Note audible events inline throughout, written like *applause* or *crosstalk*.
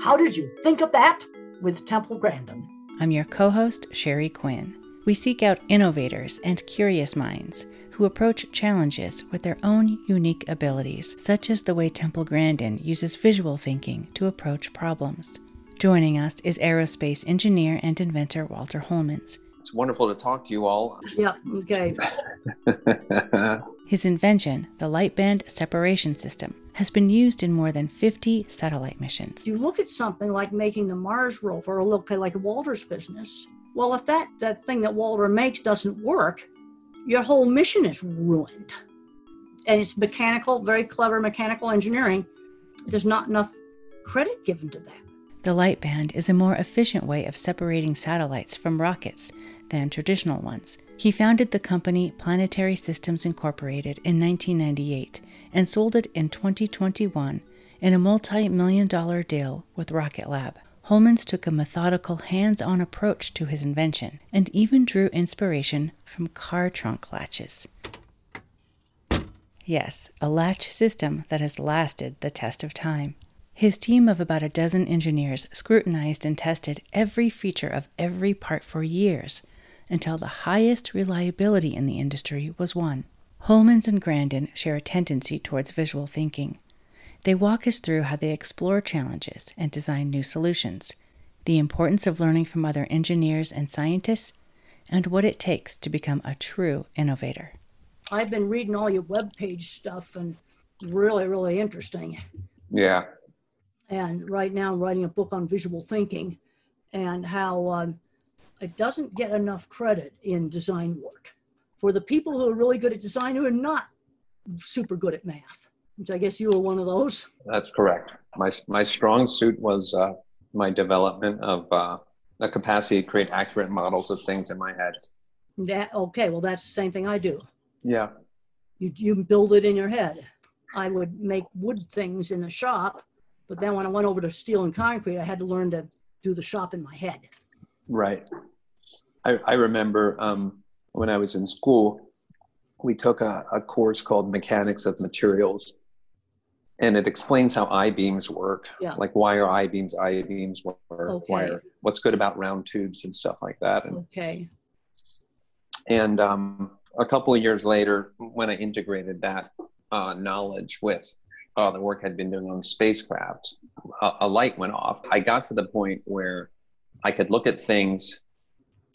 How did you think of that with Temple Grandin? I'm your co host, Sherry Quinn. We seek out innovators and curious minds who approach challenges with their own unique abilities, such as the way Temple Grandin uses visual thinking to approach problems. Joining us is aerospace engineer and inventor Walter Holemans. It's wonderful to talk to you all. Yeah, okay. *laughs* His invention, the Lightband separation system, has been used in more than 50 satellite missions. You look at something like making the Mars rover, or look like Walter's business. Well, if that, that thing that Walter makes doesn't work, your whole mission is ruined. And it's mechanical, very clever mechanical engineering. There's not enough credit given to that. The Lightband is a more efficient way of separating satellites from rockets than traditional ones. He founded the company Planetary Systems Incorporated in 1998 and sold it in 2021 in a multi million dollar deal with Rocket Lab. Holemans took a methodical, hands on approach to his invention and even drew inspiration from car trunk latches. Yes, a latch system that has lasted the test of time. His team of about a dozen engineers scrutinized and tested every feature of every part for years until the highest reliability in the industry was won. Holemans and Grandin share a tendency towards visual thinking. They walk us through how they explore challenges and design new solutions, the importance of learning from other engineers and scientists, and what it takes to become a true innovator. I've been reading all your web page stuff and really, really interesting. Yeah. And right now, I'm writing a book on visual thinking and how um, it doesn't get enough credit in design work for the people who are really good at design who are not super good at math which I guess you were one of those. That's correct. My, my strong suit was uh, my development of uh, the capacity to create accurate models of things in my head. That okay? Well, that's the same thing I do. Yeah. You you build it in your head. I would make wood things in the shop, but then when I went over to steel and concrete, I had to learn to do the shop in my head. Right. I, I remember um, when I was in school, we took a, a course called Mechanics of Materials and it explains how I-beams work. Yeah. Like why are I-beams I-beams? What are, Okay. why are, what's good about round tubes and stuff like that. And, Okay. and um, a couple of years later, when I integrated that uh, knowledge with uh, the work I'd been doing on spacecraft, a, a light went off. I got to the point where I could look at things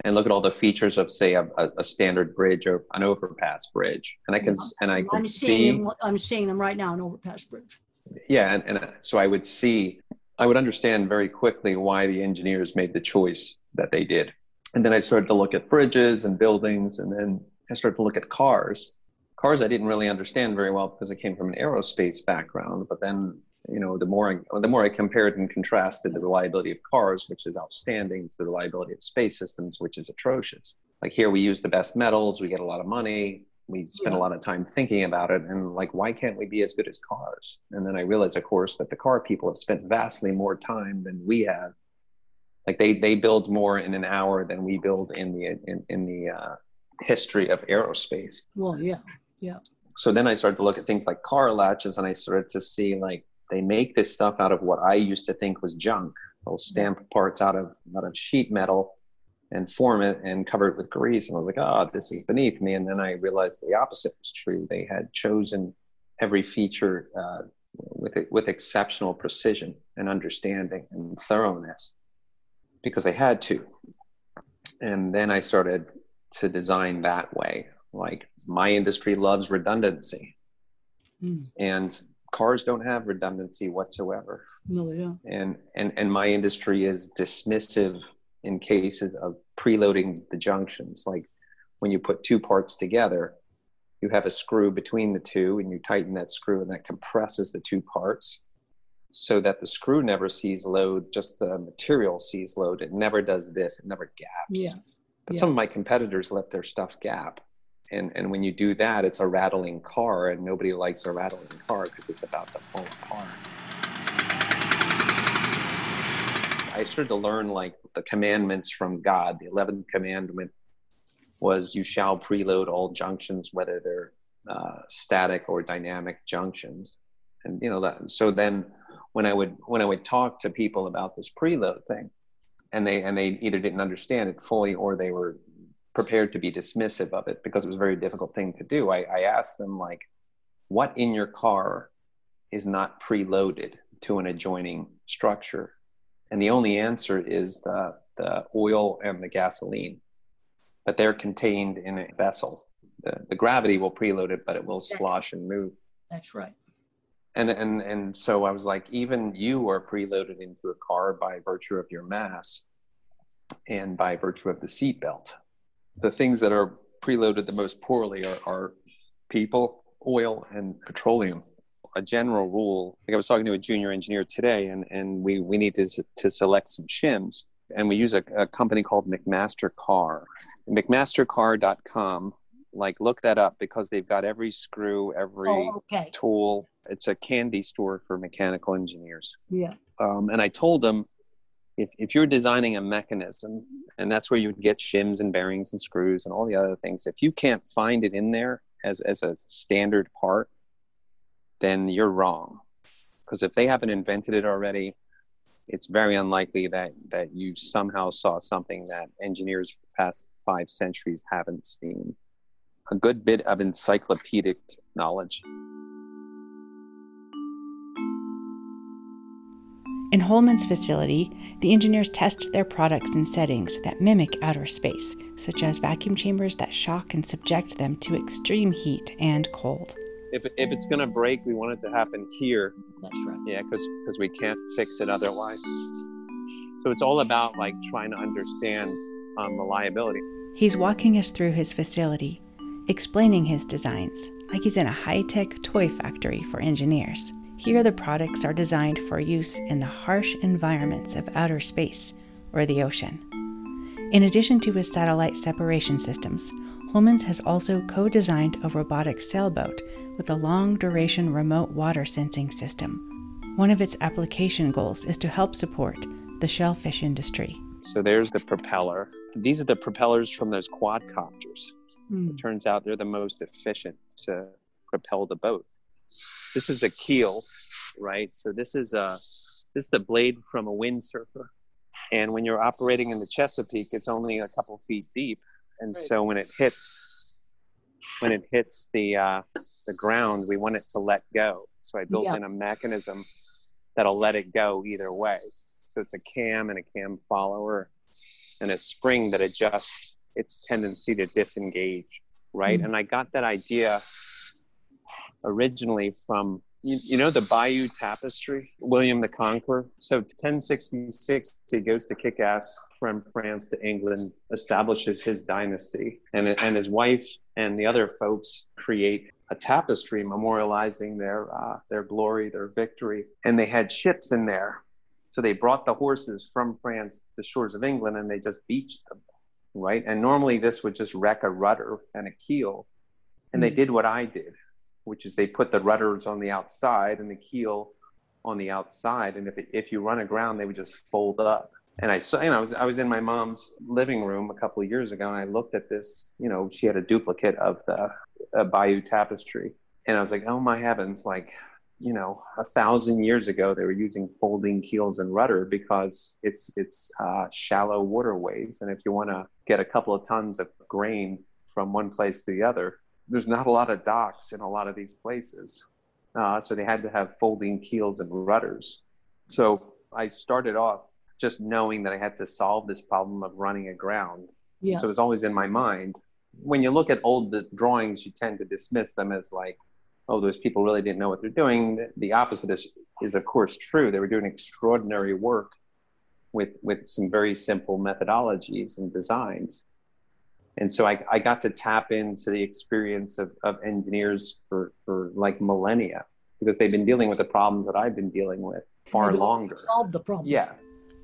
and look at all the features of, say, a, a, standard bridge or an overpass bridge, and I can s- and I I'm seeing see them. I'm seeing them right now on Overpass Bridge. yeah and, and so i would see i would understand very quickly why the engineers made the choice that they did and then i started to look at bridges and buildings and then i started to look at cars cars i didn't really understand very well because i came from an aerospace background but then you know the more I, the more i compared and contrasted the reliability of cars which is outstanding to the reliability of space systems which is atrocious like here we use the best metals we get a lot of money we spend Yeah. a lot of time thinking about it and like why can't we be as good as cars and then i realized of course that the car people have spent vastly more time than we have like they they build more in an hour than we build in the in, in the uh, history of aerospace Well, yeah. So then i started to look at things like car latches and i started to see like they make this stuff out of what i used to think was junk they'll stamp parts out of out of sheet metal and form it and cover it with grease. And I was like, oh, this is beneath me. And then I realized the opposite was true. They had chosen every feature uh, with with exceptional precision and understanding and thoroughness because they had to. And then I started to design that way. Like my industry loves redundancy, Hmm. and cars don't have redundancy whatsoever No, yeah. and and and my industry is dismissive in cases of preloading the junctions like when you put two parts together you have a screw between the two and you tighten that screw and that compresses the two parts so that the screw never sees load just the material sees load it never does this it never gaps Yeah. but Yeah. some of my competitors let their stuff gap and and when you do that it's a rattling car and nobody likes a rattling car because it's about to fall apart I started to learn like the commandments from God. The 11th commandment was you shall preload all junctions, whether they're uh, static or dynamic junctions. And, you know, that, so then when I would when I would talk to people about this preload thing, and they and they either didn't understand it fully or they were prepared to be dismissive of it because it was a very difficult thing to do. I, I asked them like, what in your car is not preloaded to an adjoining structure? And the only answer is the, the oil and the gasoline, but they're contained in a vessel. The, the gravity will preload it, but it will slosh and move. That's right. And, and, and so I was like, even you are preloaded into a car by virtue of your mass and by virtue of the seatbelt the things that are preloaded the most poorly are, are people, oil, and petroleum. A general rule, like I was talking to a junior engineer today, and, and we, we need to, to select some shims. And we use a, a company called McMaster Car. McMaster-Carr.com, like look that up because they've got every screw, every Oh, okay. tool. It's a candy store for mechanical engineers. Yeah. Um, and I told them if, if you're designing a mechanism and that's where you would get shims and bearings and screws and all the other things if you can't find it in there as, as a standard part then you're wrong. Because if they haven't invented it already it's very unlikely that that you somehow saw something that engineers for the past five centuries haven't seen. A good bit of encyclopedic knowledge In Holemans' facility, the engineers test their products in settings that mimic outer space, such as vacuum chambers that shock and subject them to extreme heat and cold. if, if it's going to break we want it to happen here That's right. yeah because because we can't fix it otherwise so it's all about like trying to understand um, reliability He's walking us through his facility, explaining his designs like he's in a high tech toy factory for engineers. Here, the products are designed for use in the harsh environments of outer space or the ocean. In addition to his satellite separation systems, Holemans has also co designed a robotic sailboat with a long duration remote water sensing system. One of its application goals is to help support the shellfish industry. so there's the propeller these are the propellers from those quadcopters Hmm. turns out they're the most efficient to propel the boat this is a keel right? So this is a this is the blade from a windsurfer. And when you're operating in the chesapeake it's only a couple feet deep. And so when it hits when it hits the uh, the ground we want it to let go. So i built Yeah. in a mechanism that'll let it go either way. So it's a cam and a cam follower and a spring that adjusts its tendency to disengage right? Mhm. and i got that idea originally from you, you know the Bayeux tapestry william the conqueror? So 1066 he goes to kick ass from france to england establishes his dynasty and, and his wife and the other folks create a tapestry memorializing their uh, their glory their victory. And they had ships in there. So they brought the horses from france to the shores of england and they just beached them right? And normally this would just wreck a rudder and a keel. And they Mm. did what i did which is they put the rudders on the outside and the keel on the outside. And if, it, if you run aground, they would just fold up. And I saw, you know, I was, I was in my mom's living room a couple of years ago and I looked at this, you know, she had a duplicate of the Bayeux tapestry. And I was like, oh my heavens, like, you know, a thousand years ago, they were using folding keels and rudder because it's, it's uh, shallow waterways. And if you want to get a couple of tons of grain from one place to the other, there's not a lot of docks in a lot of these places. Uh, so they had to have folding keels and rudders. So I started off just knowing that I had to solve this problem of running aground. Yeah. So it was always in my mind. When you look at old drawings, you tend to dismiss them as like, oh, those people really didn't know what they're doing. The opposite is, is of course, true. They were doing extraordinary work with, with some very simple methodologies and designs and so I, I got to tap into the experience of, of engineers for, for like millennia because they've been dealing with the problems that I've been dealing with far Maybe longer. Solve the problem. Yeah.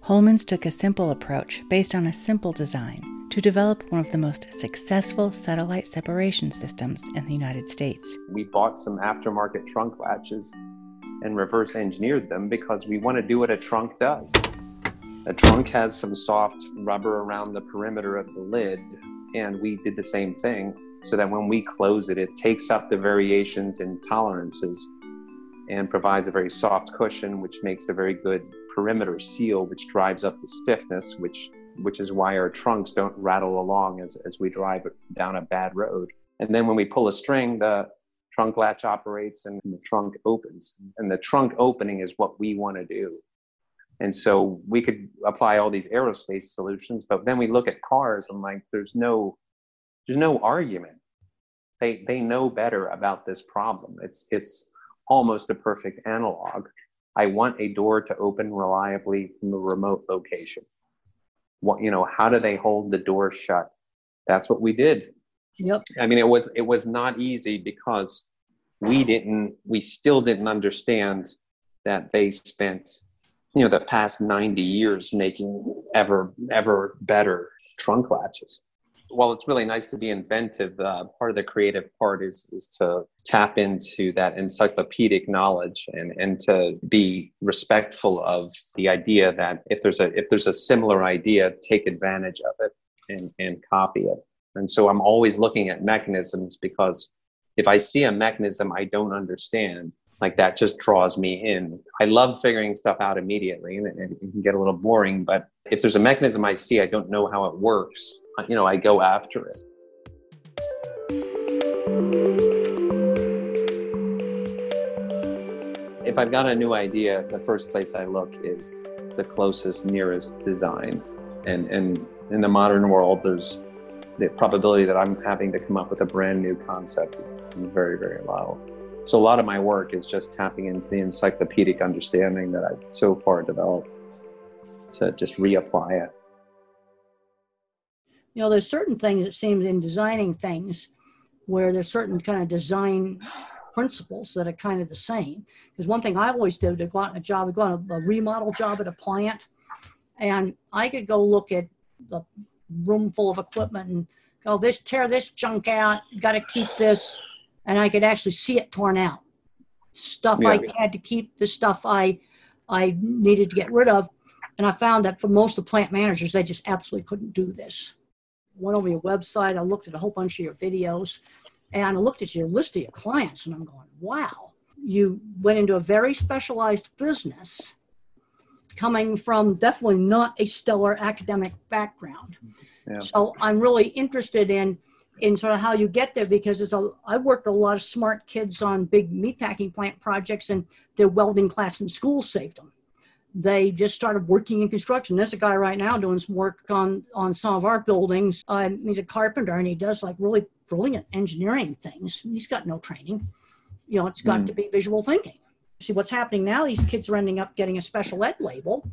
Holemans took a simple approach based on a simple design to develop one of the most successful satellite separation systems in the United States. We bought some aftermarket trunk latches and reverse engineered them because we want to do what a trunk does. A trunk has some soft rubber around the perimeter of the lid, and we did the same thing so that when we close it, it takes up the variations and tolerances and provides a very soft cushion, which makes a very good perimeter seal, which drives up the stiffness, which which is why our trunks don't rattle along as, as we drive down a bad road. And then when we pull a string, the trunk latch operates and the trunk opens. And the trunk opening is what we want to do. And so we could apply all these aerospace solutions, but then we look at cars and like there's no there's no argument. They they know better about this problem. It's it's almost a perfect analog. I want a door to open reliably from the remote location. What you know, how do they hold the door shut? That's what we did. Yep. I mean, it was it was not easy because we didn't we still didn't understand that they spent you know the past 90 years making ever ever better trunk latches. While it's really nice to be inventive uh, part of the creative part is is to tap into that encyclopedic knowledge and and to be respectful of the idea that if there's a if there's a similar idea take advantage of it and and copy it. And so i'm always looking at mechanisms because if i see a mechanism i don't understand like that just draws me in. I love figuring stuff out immediately and it, it, can get a little boring, but if there's a mechanism I see, I don't know how it works, you know, I go after it. If I've got a new idea, the first place I look is the closest, nearest design. And, and in the modern world, there's the probability that I'm having to come up with a brand new concept is very, very low. So a lot of my work is just tapping into the encyclopedic understanding that I've so far developed to just reapply it. You know, there's certain things it seems in designing things where there's certain kind of design principles that are kind of the same. Because one thing I always do to go on a job, go on a, a remodel job at a plant, and I could go look at the room full of equipment and go, this tear this junk out, got to keep this and I could actually see it torn out. Stuff yeah. I had to keep, the stuff I I needed to get rid of, and I found that for most of the plant managers, they just absolutely couldn't do this. Went over your website, I looked at a whole bunch of your videos, and I looked at your list of your clients, and I'm going, wow, you went into a very specialized business coming from definitely not a stellar academic background. Yeah. So I'm really interested in in sort of how you get there because there's a I worked a lot of smart kids on big meatpacking plant projects and their welding class in school saved them. They just started working in construction. There's a guy right now doing some work on on some of our buildings. Uh, he's a carpenter and he does like really brilliant engineering things. He's got no training. You know, it's got mm. to be visual thinking. See what's happening now? These kids are ending up getting a special ed label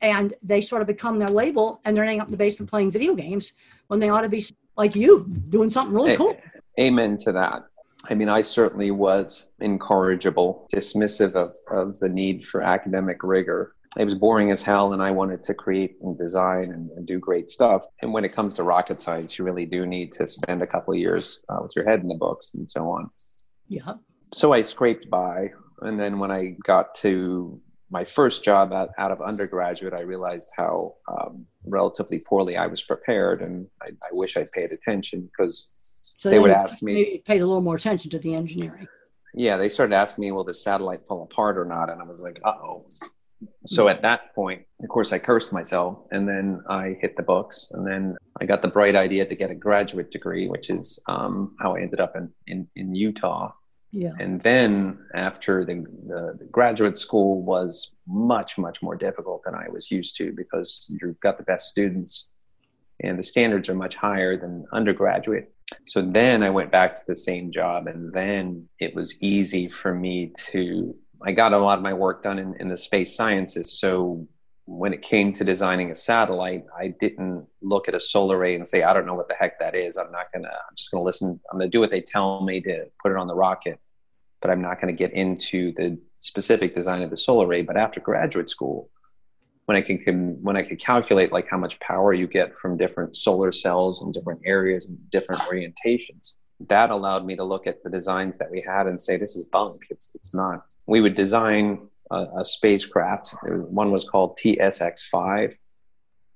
and they sort of become their label and they're ending up in the basement playing video games when they ought to be like you doing something really cool. Amen to that. I mean, I certainly was incorrigible, dismissive of, of the need for academic rigor. It was boring as hell, and I wanted to create and design and, and do great stuff. And when it comes to rocket science, you really do need to spend a couple of years uh, with your head in the books and so on. Yeah. So I scraped by. And then when I got to my first job out, out of undergraduate, I realized how um, relatively poorly I was prepared, and I, I wish I'd paid attention because so they would ask me. Maybe paid a little more attention to the engineering. Yeah, they started asking me, "Will the satellite fall apart or not?" And I was like, "Uh oh." So at that point, of course, I cursed myself, and then I hit the books, and then I got the bright idea to get a graduate degree, which is um, how I ended up in, in, in Utah yeah. And then after the, the, the, graduate school was much, much more difficult than I was used to because you've got the best students and the standards are much higher than undergraduate. So then I went back to the same job and then it was easy for me to, I got a lot of my work done in, in the space sciences. So when it came to designing a satellite, I didn't look at a solar array and say, I don't know what the heck that is. I'm not going to, I'm just going to listen. I'm going to do what they tell me to put it on the rocket, but I'm not going to get into the specific design of the solar array. But after graduate school, when I can, when I could calculate like how much power you get from different solar cells and different areas and different orientations, that allowed me to look at the designs that we had and say, this is bunk. It's, it's not. We would design a, a spacecraft. One was called TSX-5.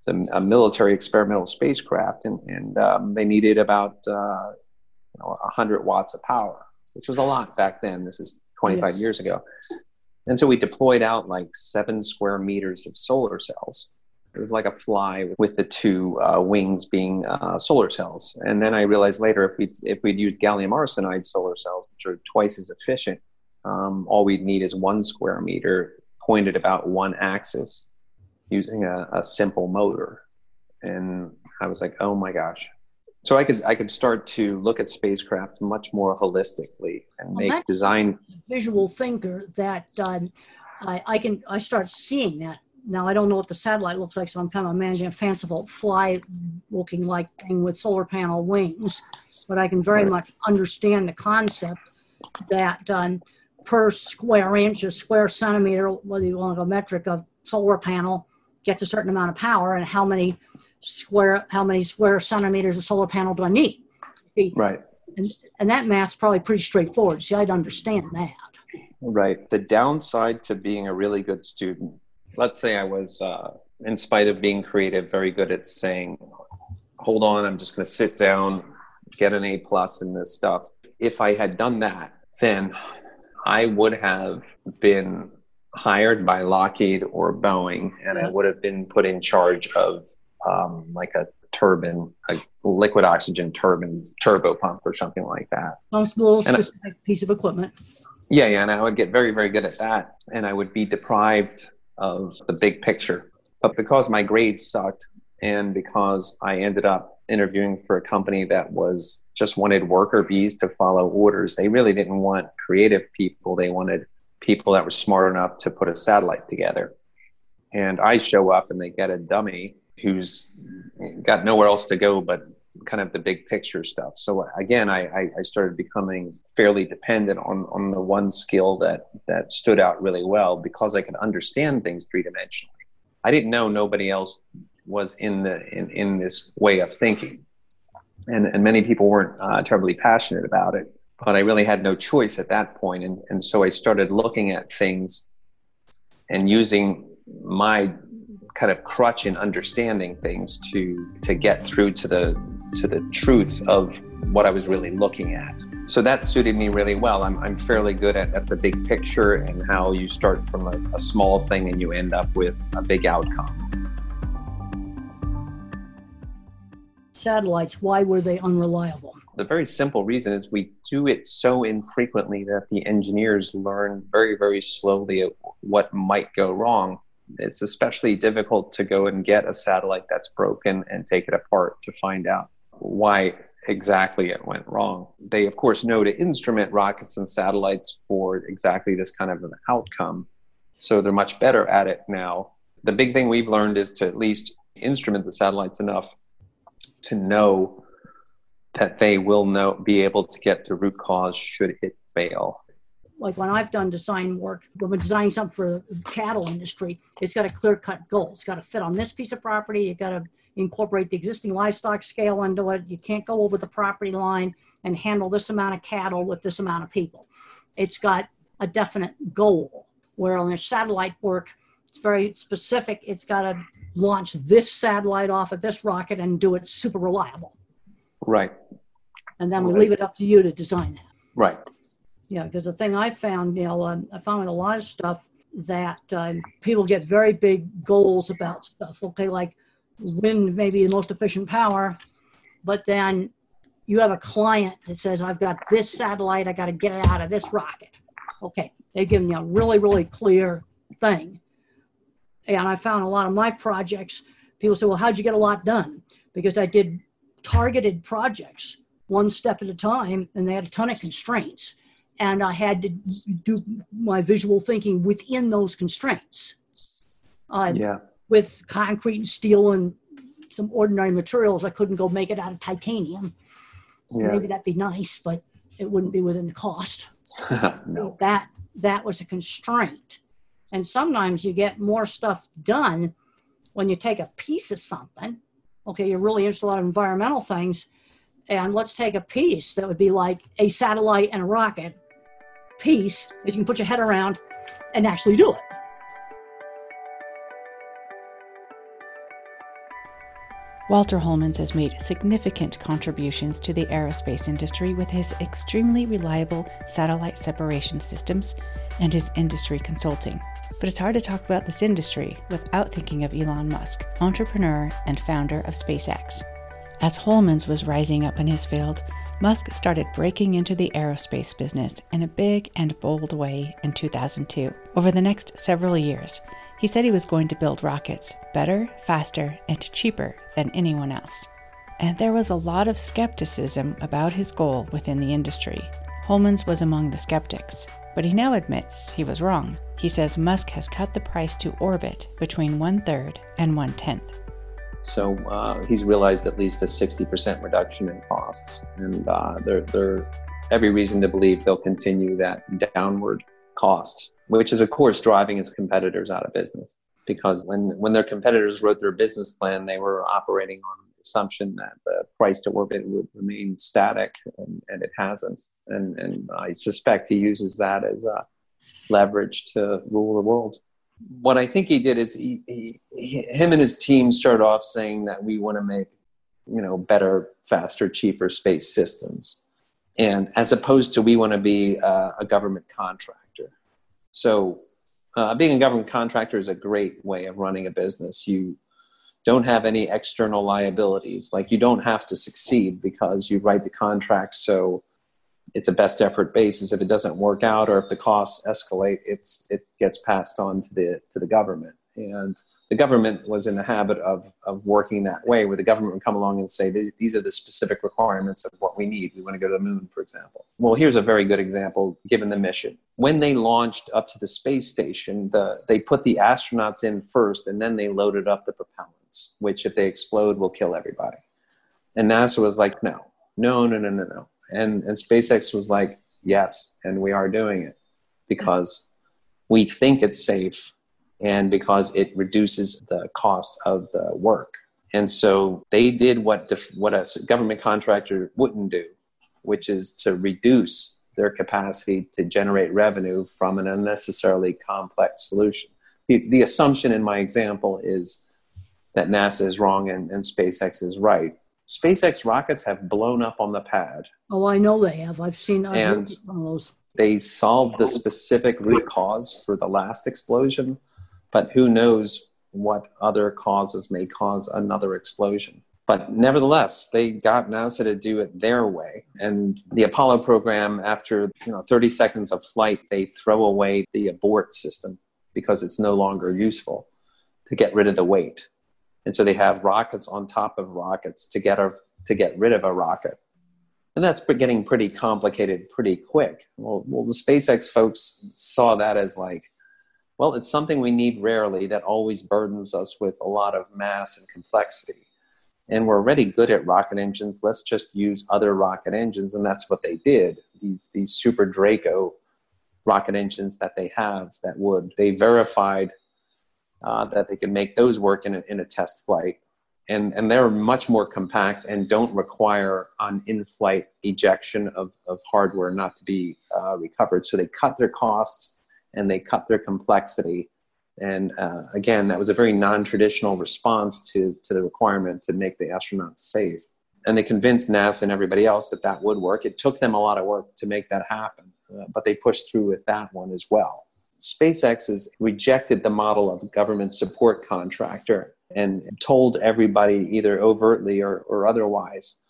It's a, a military experimental spacecraft, and, and um, they needed about uh, you know, 100 watts of power, which was a lot back then. This is 25 Yes. years ago. And so we deployed out like seven square meters of solar cells. It was like a fly with the two uh, wings being uh, solar cells. And then I realized later if we if we'd used gallium arsenide solar cells, which are twice as efficient, um, all we'd need is one square meter pointed about one axis using a, a simple motor. And I was like, oh my gosh. So I could I could start to look at spacecraft much more holistically and make design visual thinker that um, I, I can I start seeing that now. I don't know what the satellite looks like, so I'm kind of imagining a fanciful fly looking like thing with solar panel wings. But I can very Right. much understand the concept that um, per square inch or square centimeter, whether you want a metric of solar panel, gets a certain amount of power, and how many square how many square centimeters of solar panel do I need? Right. And that math's probably pretty straightforward. See, I'd understand that. Right. The downside to being a really good student, let's say I was, uh, in spite of being creative, very good at saying, hold on, I'm just going to sit down, get an A plus in this stuff. If I had done that, then I would have been hired by Lockheed or Boeing, and I would have been put in charge of um, like a turbine, a liquid oxygen turbine, turbo pump, or something like that. Some little And I- specific piece of equipment. Yeah, yeah, and I would get very, very good at that, and I would be deprived of the big picture. But because my grades sucked, and because I ended up interviewing for a company that was just wanted worker bees to follow orders, they really didn't want creative people. They wanted people that were smart enough to put a satellite together. And I show up, and they get a dummy who's got nowhere else to go but kind of the big picture stuff. So again, I, I, started becoming fairly dependent on, on the one skill that, that stood out really well because I could understand things three dimensionally. I didn't know nobody else was in the in, in this way of thinking, and and many people weren't uh, terribly passionate about it. But I really had no choice at that point, and and so I started looking at things and using my kind of crutch in understanding things to to get through to the to the truth of what I was really looking at. So that suited me really well. I'm, I'm fairly good at, at the big picture and how you start from a, a small thing and you end up with a big outcome. Satellites, why were they unreliable? The very simple reason is we do it so infrequently that the engineers learn very, very slowly what might go wrong. It's especially difficult to go and get a satellite that's broken and take it apart to find out why exactly it went wrong. They, of course, know to instrument rockets and satellites for exactly this kind of an outcome. So they're much better at it now. The big thing we've learned is to at least instrument the satellites enough to know that they will know be able to get to root cause should it fail. Like when I've done design work, when we're designing something for the cattle industry, it's got a clear cut goal. It's got to fit on this piece of property. You've got to incorporate the existing livestock scale into it. You can't go over the property line and handle this amount of cattle with this amount of people. It's got a definite goal. Where on satellite work, it's very specific. It's got to launch this satellite off of this rocket and do it super reliable. Right, And then we Right. leave it up to you to design that. right. Yeah, because the thing I found, you know, um, I found a lot of stuff that um, people get very big goals about stuff. Okay, like wind may be the most efficient power, but then you have a client that says, I've got this satellite, I got to get it out of this rocket. Okay, they've given you a really, really clear thing. And I found a lot of my projects, people say, well, how'd you get a lot done? Because I did targeted projects one step at a time, and they had a ton of constraints and I had to do my visual thinking within those constraints. Uh, Yeah, With concrete and steel and some ordinary materials, I couldn't go make it out of titanium. yeah. Maybe that'd be nice, but it wouldn't be within the cost. *laughs* no. That that was a constraint. And sometimes you get more stuff done when you take a piece of something. Okay, you're really interested in a lot of environmental things. And let's take a piece that would be like a satellite and a rocket piece that you can put your head around and actually do it. Walter Holemans has made significant contributions to the aerospace industry with his extremely reliable satellite separation systems and his industry consulting. But it's hard to talk about this industry without thinking of Elon Musk, entrepreneur and founder of SpaceX. As Holemans was rising up in his field, Musk started breaking into the aerospace business in a big and bold way in 2002. Over the next several years, he said he was going to build rockets better, faster, and cheaper than anyone else. And there was a lot of skepticism about his goal within the industry. Holemans was among the skeptics, but he now admits he was wrong. He says Musk has cut the price to orbit between one third and one tenth. So uh, he's realized at least a 60% reduction in costs, and uh, there every reason to believe they'll continue that downward cost, which is of course driving its competitors out of business. Because when when their competitors wrote their business plan, they were operating on the assumption that the price to orbit would remain static, and, and it hasn't. And and I suspect he uses that as a leverage to rule the world what I think he did is he, he, he, him and his team started off saying that we want to make you know better, faster, cheaper space systems, and as opposed to we want to be a, a government contractor. So, uh, being a government contractor is a great way of running a business. You don't have any external liabilities. Like you don't have to succeed because you write the contract so it's a best effort basis. If it doesn't work out or if the costs escalate, it's it gets passed on to the to the government. And the government was in the habit of of working that way, where the government would come along and say, these, these are the specific requirements of what we need. We want to go to the moon, for example. Well, here's a very good example given the mission. When they launched up to the space station, the, they put the astronauts in first, and then they loaded up the propellants, which if they explode will kill everybody. And NASA was like, no, no, no, no, no, no and and SpaceX was like, yes, and we are doing it because we think it's safe and because it reduces the cost of the work. And so they did what def- what a government contractor wouldn't do, which is to reduce their capacity to generate revenue from an unnecessarily complex solution. The, the assumption in my example is that NASA is wrong and, and SpaceX is right. SpaceX rockets have blown up on the pad. Oh, I know they have. I've seen I've and those. They solved the specific root cause for the last explosion, but who knows what other causes may cause another explosion. But nevertheless, they got NASA to do it their way. And the Apollo program, after you know 30 seconds of flight, they throw away the abort system because it's no longer useful to get rid of the weight and so they have rockets on top of rockets to get a, to get rid of a rocket and that's getting pretty complicated pretty quick well, well the spacex folks saw that as like well it's something we need rarely that always burdens us with a lot of mass and complexity. And we're already good at rocket engines. Let's just use other rocket engines. And that's what they did. These these SuperDraco rocket engines that they have that would they verified uh, that they can make those work in a, in a test flight. And, and they're much more compact and don't require an in-flight ejection of, of hardware not to be uh, recovered. So they cut their costs and they cut their complexity. And uh, again, that was a very non-traditional response to, to the requirement to make the astronauts safe. And they convinced NASA and everybody else that that would work. It took them a lot of work to make that happen, uh, but they pushed through with that one as well. SpaceX has rejected the model of a government support contractor and told everybody, either overtly or, or otherwise,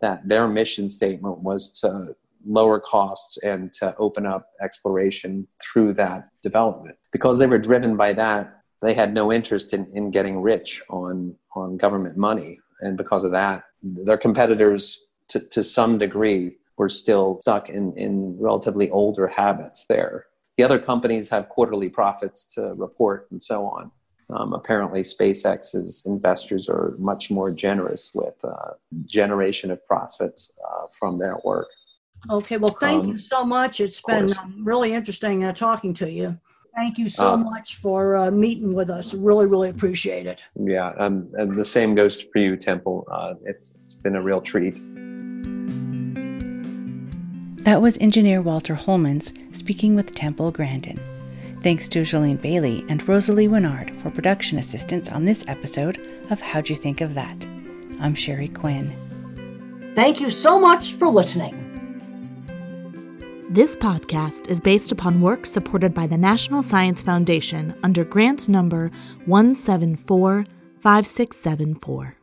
that their mission statement was to lower costs and to open up exploration through that development. Because they were driven by that, they had no interest in, in getting rich on, on government money. And because of that, their competitors, to, to some degree, were still stuck in, in relatively older habits there. The other companies have quarterly profits to report and so on. Um, apparently, SpaceX's investors are much more generous with uh, generation of profits uh, from their work. Okay, well, thank um, you so much. It's been um, really interesting uh, talking to you. Thank you so uh, much for uh, meeting with us. Really, really appreciate it. Yeah, um, and the same goes for you, Temple. Uh, it's, it's been a real treat. That was engineer Walter Holemans speaking with Temple Grandin. Thanks to Jolene Bailey and Rosalie Winard for production assistance on this episode of How'd You Think of That? I'm Sherry Quinn. Thank you so much for listening. This podcast is based upon work supported by the National Science Foundation under grant number 1745674.